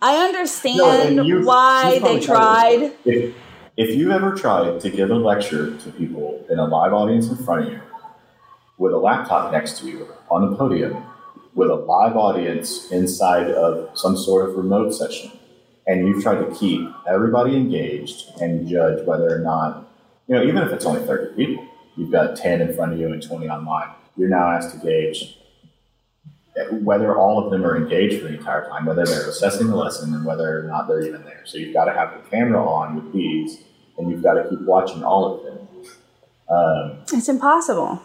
I understand no, why they tried. If, if you've ever tried to give a lecture to people in a live audience in front of you, with a laptop next to you on the podium, with a live audience inside of some sort of remote session, and you've tried to keep everybody engaged and judge whether or not, you know, even if it's only 30 people, you've got 10 in front of you and 20 online, you're now asked to gauge whether all of them are engaged for the entire time, whether they're assessing the lesson and whether or not they're even there. So you've got to have the camera on with these and you've got to keep watching all of them. Um, it's impossible.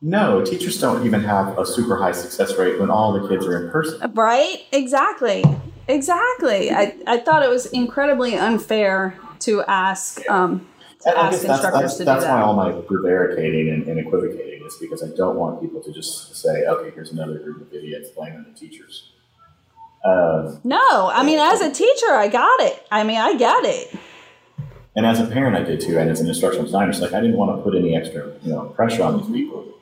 No, teachers don't even have a super high success rate when all the kids are in person. Right? Exactly. Exactly. I, I thought it was incredibly unfair to ask um, to ask instructors that's, that's, to that's do that. That's why all my prevaricating and, and, equivocating is because I don't want people to just say, okay, here's another group of idiots blaming the teachers. Um, no, I mean, as a teacher, I got it. I mean, I get it. And as a parent, I did too, and as an instructional designer, it's like I didn't want to put any extra, you know, pressure on these people.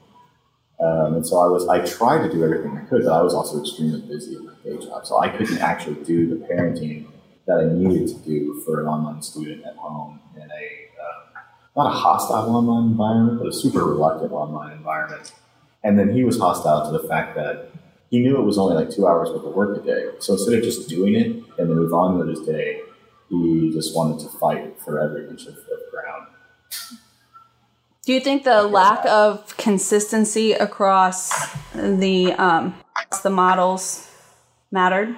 Um, and so I was, I tried to do everything I could, but I was also extremely busy in my day job, so I couldn't actually do the parenting that I needed to do for an online student at home in a not a hostile online environment, but a super reluctant online environment. And then he was hostile to the fact that he knew it was only like two hours worth of work a day. So instead of just doing it and then move on with his day, he just wanted to fight for every inch of, of ground. Do you think the lack of consistency across the um, the models mattered?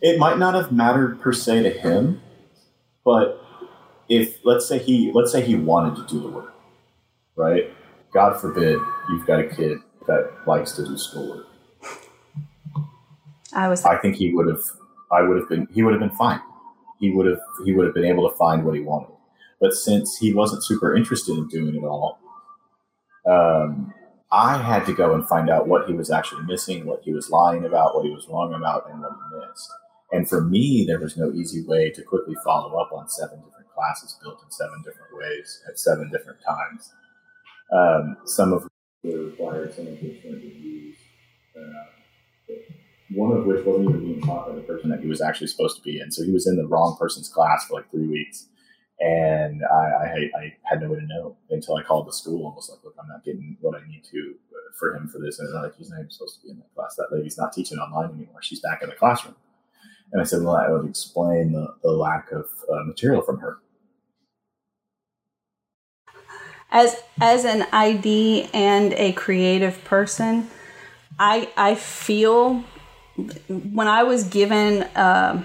It might not have mattered per se to him, but if let's say he let's say he wanted to do the work, right? God forbid you've got a kid that likes to do schoolwork. I was. I think he would have I would have been he would have been fine. He would have he would have been able to find what he wanted. But since he wasn't super interested in doing it all, um, I had to go and find out what he was actually missing, what he was lying about, what he was wrong about, and what he missed. And for me, there was no easy way to quickly follow up on seven different classes built in seven different ways at seven different times. Um, some of which required some of additional reviews. Uh, one of which wasn't even being taught by the person that he was actually supposed to be in. So he was in the wrong person's class for like three weeks. And I, I, I had no way to know until I called the school and was like, look, I'm not getting what I need to uh, for him for this. And they're like, he's not even supposed to be in that class. That lady's not teaching online anymore. She's back in the classroom. And I said, well, that would explain the, the lack of uh, material from her. As as an ID and a creative person, I I feel when I was given uh,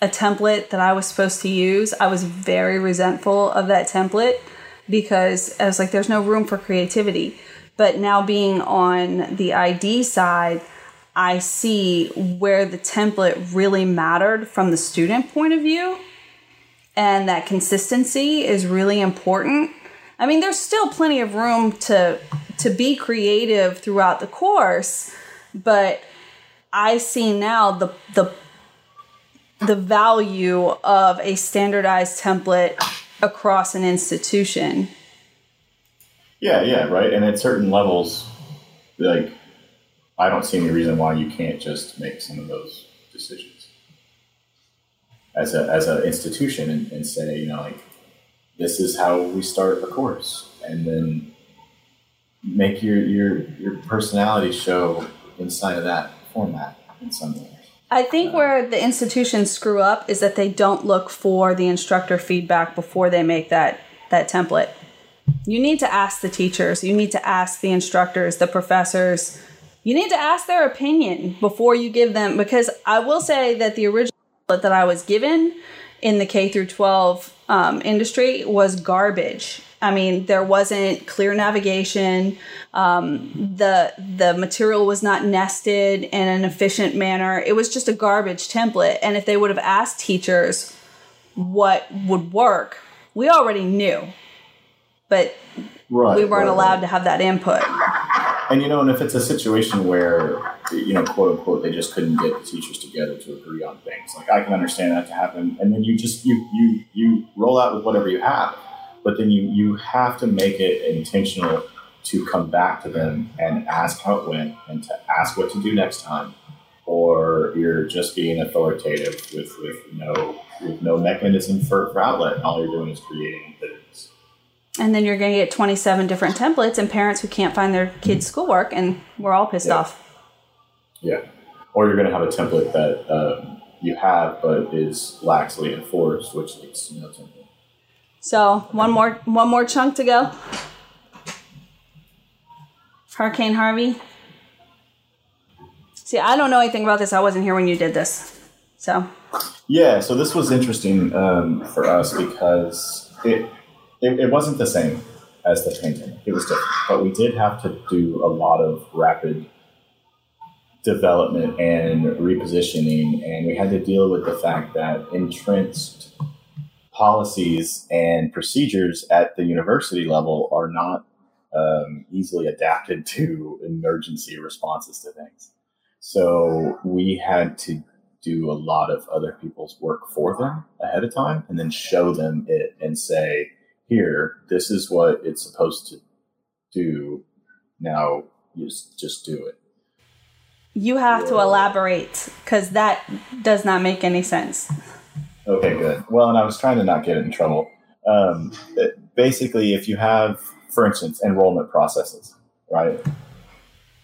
a template that I was supposed to use, I was very resentful of that template because I was like, there's no room for creativity. But now being on the ID side, I see where the template really mattered from the student point of view. And that consistency is really important. I mean, there's still plenty of room to to be creative throughout the course, but I see now the the the value of a standardized template across an institution. Yeah, yeah, right. And at certain levels, like I don't see any reason why you can't just make some of those decisions as a as an institution and, and say, you know, like this is how we start a course, and then make your your your personality show inside of that format in some way. I think uh, where the institutions screw up is that they don't look for the instructor feedback before they make that that template. You need to ask the teachers, you need to ask the instructors, the professors. You need to ask their opinion before you give them because I will say that the original that I was given in the K through 12 um, industry was garbage. I mean, there wasn't clear navigation. Um, the the material was not nested in an efficient manner. It was just a garbage template. And if they would have asked teachers what would work, we already knew, but right, we weren't right, allowed right. to have that input. And you know, and if it's a situation where you know, quote unquote, they just couldn't get the teachers together to agree on things, like I can understand that to happen. And then you just you you you roll out with whatever you have but then you you have to make it intentional to come back to them and ask how it went and to ask what to do next time. Or you're just being authoritative with, with no with no mechanism for, for outlet. All you're doing is creating things and then you're going to get 27 different templates and parents who can't find their kids schoolwork and we're all pissed yeah. off yeah or you're going to have a template that um, you have but is laxly enforced which leads to no template so one more one more chunk to go. Hurricane Harvey. See, I don't know anything about this. I wasn't here when you did this. So. Yeah, so this was interesting um, for us because it, it, it wasn't the same as the pandemic. It was different, but we did have to do a lot of rapid development and repositioning, and we had to deal with the fact that entrenched policies and procedures at the university level are not um, easily adapted to emergency responses to things. So we had to do a lot of other people's work for them ahead of time and then show them it and say, here, this is what it's supposed to do. Now you just, just do it. You have to elaborate because that does not make any sense. Okay, good. Well, and I was trying to not get in trouble. Um, basically, if you have, for instance, enrollment processes, right?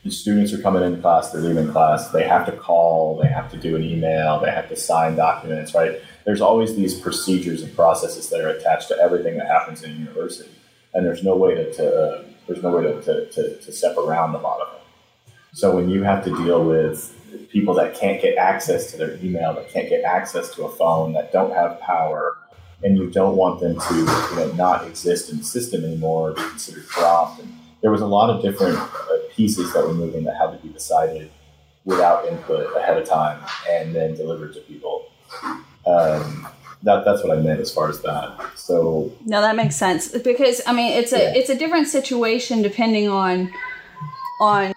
The students are coming into class, they're leaving class, they have to call, they have to do an email, they have to sign documents, right? There's always these procedures and processes that are attached to everything that happens in a university, and there's no way to, to uh, there's no way to, to, to, to step around a lot of. So when you have to deal with people that can't get access to their email, that can't get access to a phone, that don't have power, and you don't want them to you know not exist in the system anymore, be considered dropped. And there was a lot of different uh, pieces that were moving that had to be decided without input ahead of time and then delivered to people. Um, that that's what I meant as far as that. So no, that makes sense because I mean it's a yeah. it's a different situation depending on on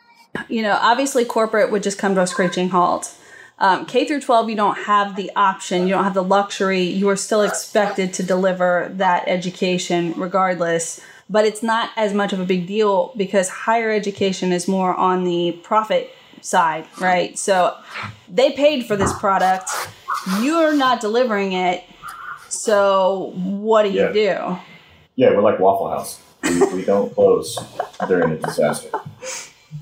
you know, obviously corporate would just come to a screeching halt. Um, K through 12, you don't have the option, you don't have the luxury. You are still expected to deliver that education regardless. But it's not as much of a big deal because higher education is more on the profit side, right? So they paid for this product, you're not delivering it. So what do you do? Yeah, we're like Waffle House. We, we don't close during a disaster.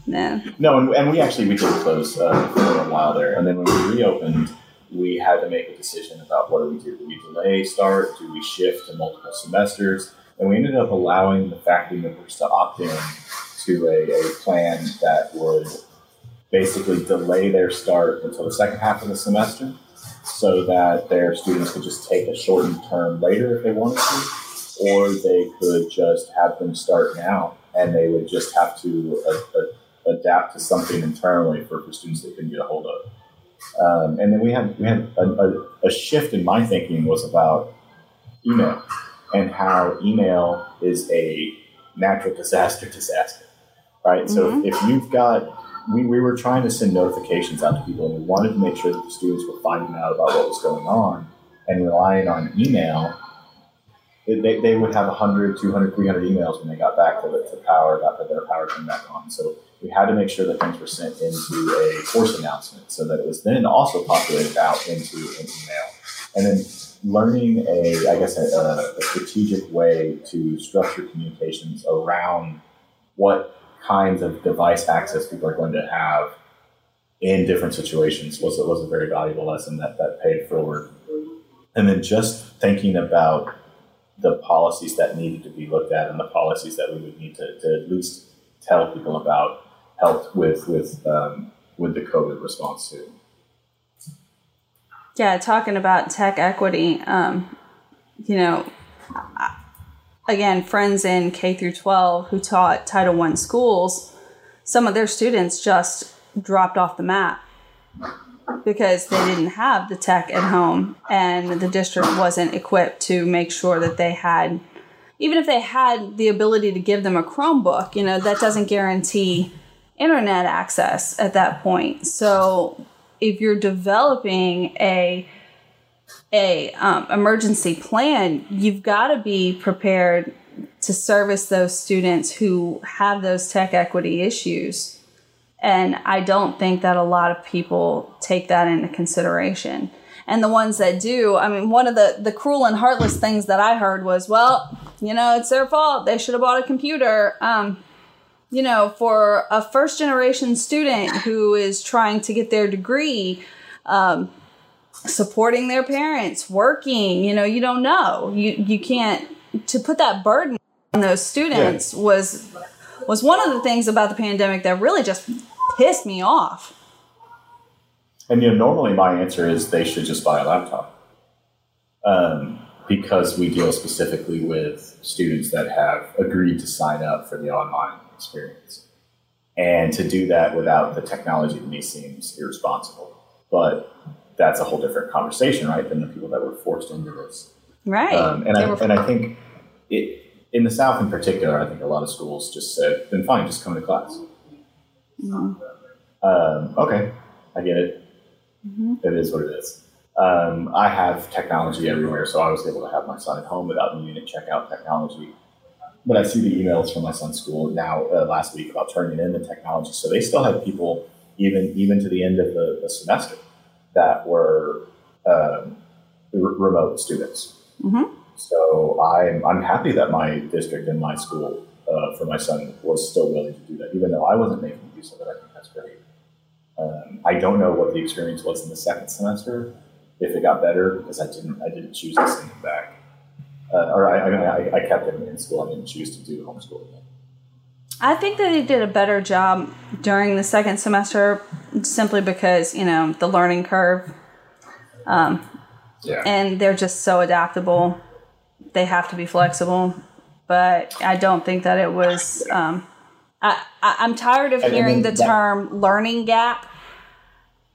No. No, and, and we actually we did close uh, for a while there, and then when we reopened, we had to make a decision about what do we do? Do we delay start? Do we shift to multiple semesters? And we ended up allowing the faculty members to opt in to a, a plan that would basically delay their start until the second half of the semester, so that their students could just take a shortened term later if they wanted to, or they could just have them start now, and they would just have to uh, uh, adapt to something internally for, for students they couldn't get a hold of. Um, and then we had we had a, a, a shift in my thinking was about email and how email is a natural disaster disaster, right? So if you've got we, we were trying to send notifications out to people and we wanted to make sure that the students were finding out about what was going on and relying on email. They, they would have 100 200 300 emails when they got back to the to power got their power turned back on so we had to make sure that things were sent into a course announcement so that it was then also populated out into an email. And then learning a i guess a, a strategic way to structure communications around what kinds of device access people are going to have in different situations was was a very valuable lesson that that paid forward and then just thinking about the policies that needed to be looked at and the policies that we would need to, to at least tell people about helped with with um, with the COVID response too. Yeah, talking about tech equity, um, you know, again, friends in K through 12 who taught Title One schools, some of their students just dropped off the map because they didn't have the tech at home and the district wasn't equipped to make sure that they had even if they had the ability to give them a Chromebook, you know, that doesn't guarantee internet access at that point. So if you're developing a a um, emergency plan, you've got to be prepared to service those students who have those tech equity issues. And I don't think that a lot of people take that into consideration. And the ones that do, I mean, one of the, the cruel and heartless things that I heard was, well, you know, it's their fault. They should have bought a computer. Um, you know, for a first generation student who is trying to get their degree, um, supporting their parents, working, you know, you don't know. You you can't to put that burden on those students was was one of the things about the pandemic that really just pissed me off. And you know, normally my answer is they should just buy a laptop, um, because we deal specifically with students that have agreed to sign up for the online experience, and to do that without the technology to me seems irresponsible. But that's a whole different conversation, right? Than the people that were forced into this. Right. Um, and, They I, were- and I think it, in the South in particular, I think a lot of schools just said, then fine, just come to class. Mhm. Um, okay, I get it. Mhm. It is what it is. Um, I have technology everywhere, so I was able to have my son at home without needing to check out technology. But I see the emails from my son's school now uh, last week about turning in the technology. So they still have people even even to the end of the, the semester that were um, r- remote students. Mhm. So I'm I'm happy that my district and my school uh, for my son was still willing to do that, even though I wasn't making use of it. I think that's great. Um, I don't know what the experience was in the second semester, if it got better because I didn't I didn't choose to send him back, uh, or I, I, I, I kept him in school. I didn't choose to do homeschool again. I think that they did a better job during the second semester simply because, you know, the learning curve Yeah. and they're just so adaptable. They have to be flexible. But I don't think that it was. Um, I, I, I'm tired of hearing the term learning gap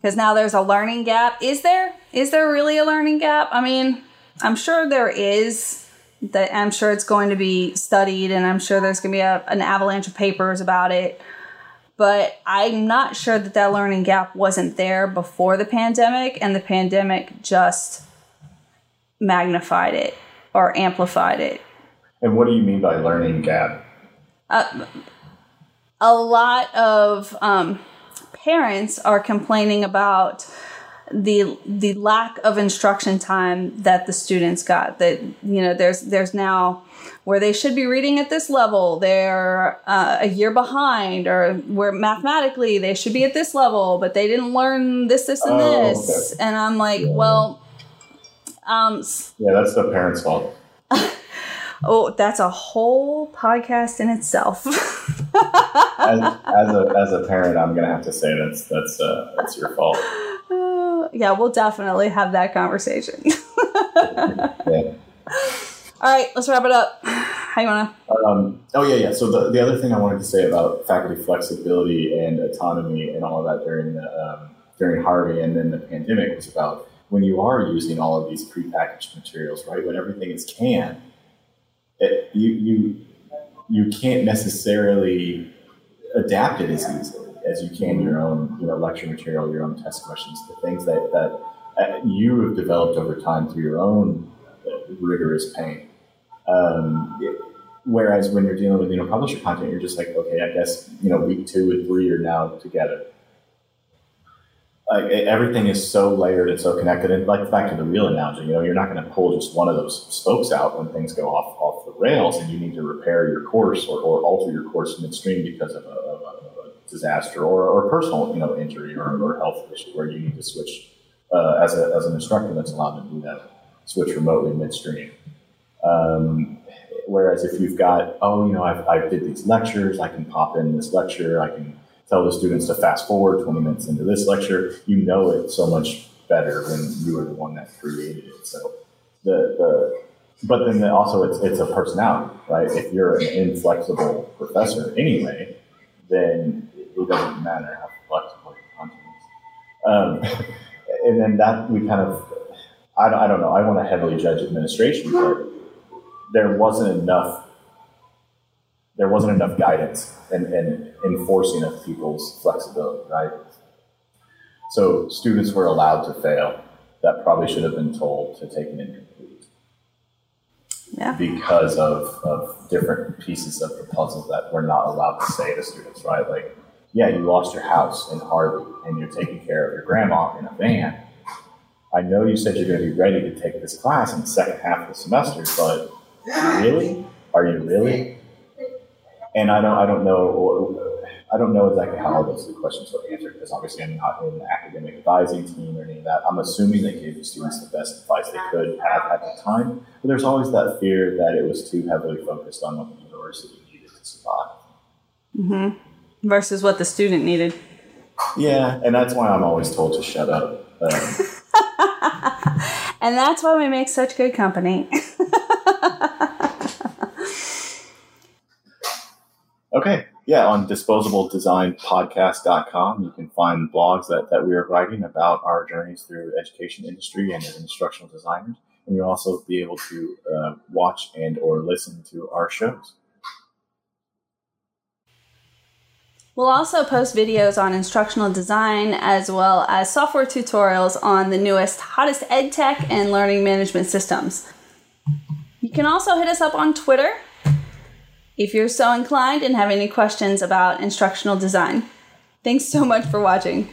because now there's a learning gap. Is there? Is there really a learning gap? I mean, I'm sure there is. That I'm sure it's going to be studied, and I'm sure there's going to be a, an avalanche of papers about it. but I'm not sure that that learning gap wasn't there before the pandemic, and the pandemic just magnified it or amplified it. And what do you mean by learning gap? Uh, a lot of um, parents are complaining about the the lack of instruction time that the students got that you know there's there's now where they should be reading at this level they're uh, a year behind or where mathematically they should be at this level but they didn't learn this this and Oh, this okay. and i'm like Yeah. well um Yeah, that's the parents' fault. oh that's a whole podcast in itself As, as a as a parent, I'm gonna have to say that's that's uh, that's your fault. Yeah we'll definitely have that conversation Yeah. all right let's wrap it up how you wanna Um, oh yeah, yeah. So the, the other thing I wanted to say about faculty flexibility and autonomy and all of that during the um, during Harvey and then the pandemic was about when you are using all of these prepackaged materials, right? When everything is canned, it, you you you can't necessarily adapt it as easily as you can your own you know lecture material, your own test questions, the things that that uh, you have developed over time through your own uh, rigorous pain. Um, whereas when you're dealing with you know publisher content, you're just like, okay, I guess you know week two and three are now together. Like everything is so layered and so connected, and like back to the real analogy, you know, you're not going to pull just one of those spokes out when things go off off the rails, and you need to repair your course or, or alter your course midstream because of a, of a disaster or, or personal you know injury or, or health issue where you need to switch uh, as a as an instructor that's allowed to do that, switch remotely midstream. Um, whereas if you've got, oh, you know, I've, I did these lectures, I can pop in this lecture, I can tell the students to fast forward 20 minutes into this lecture, you know it so much better when you were the one that created it. So the, the but then also it's, it's a personality, right? If you're an inflexible professor anyway, then it doesn't matter how flexible your content is. Um, and then that we kind of, I don't, I don't know, I want to heavily judge administration, but there wasn't enough there wasn't enough guidance and, and enforcing of people's flexibility, right? So students were allowed to fail. That probably should have been told to take an incomplete yeah because of, of different pieces of the puzzle that we're not allowed to say to students, right? Like, yeah, you lost your house in Harvey and you're taking care of your grandma in a van. I know you said you're going to be ready to take this class in the second half of the semester, but really? Are you really? And I don't, I don't know, I don't know exactly how all those questions were answered because obviously I'm not in the academic advising team or any of that. I'm assuming they gave the students the best advice they could have at the time. But there's always that fear that it was too heavily focused on what the university needed to survive. mm-hmm. Versus what the student needed Yeah, and that's why I'm always told to shut up. Um, and that's why we make such good company Okay. Yeah, on disposabledesignpodcast.com, you can find blogs that, that we are writing about our journeys through the education industry and as instructional designers. And you'll also be able to uh, watch and or listen to our shows. We'll also post videos on instructional design as well as software tutorials on the newest, hottest ed tech and learning management systems. You can also hit us up on Twitter if you're so inclined and have any questions about instructional design. Thanks so much for watching.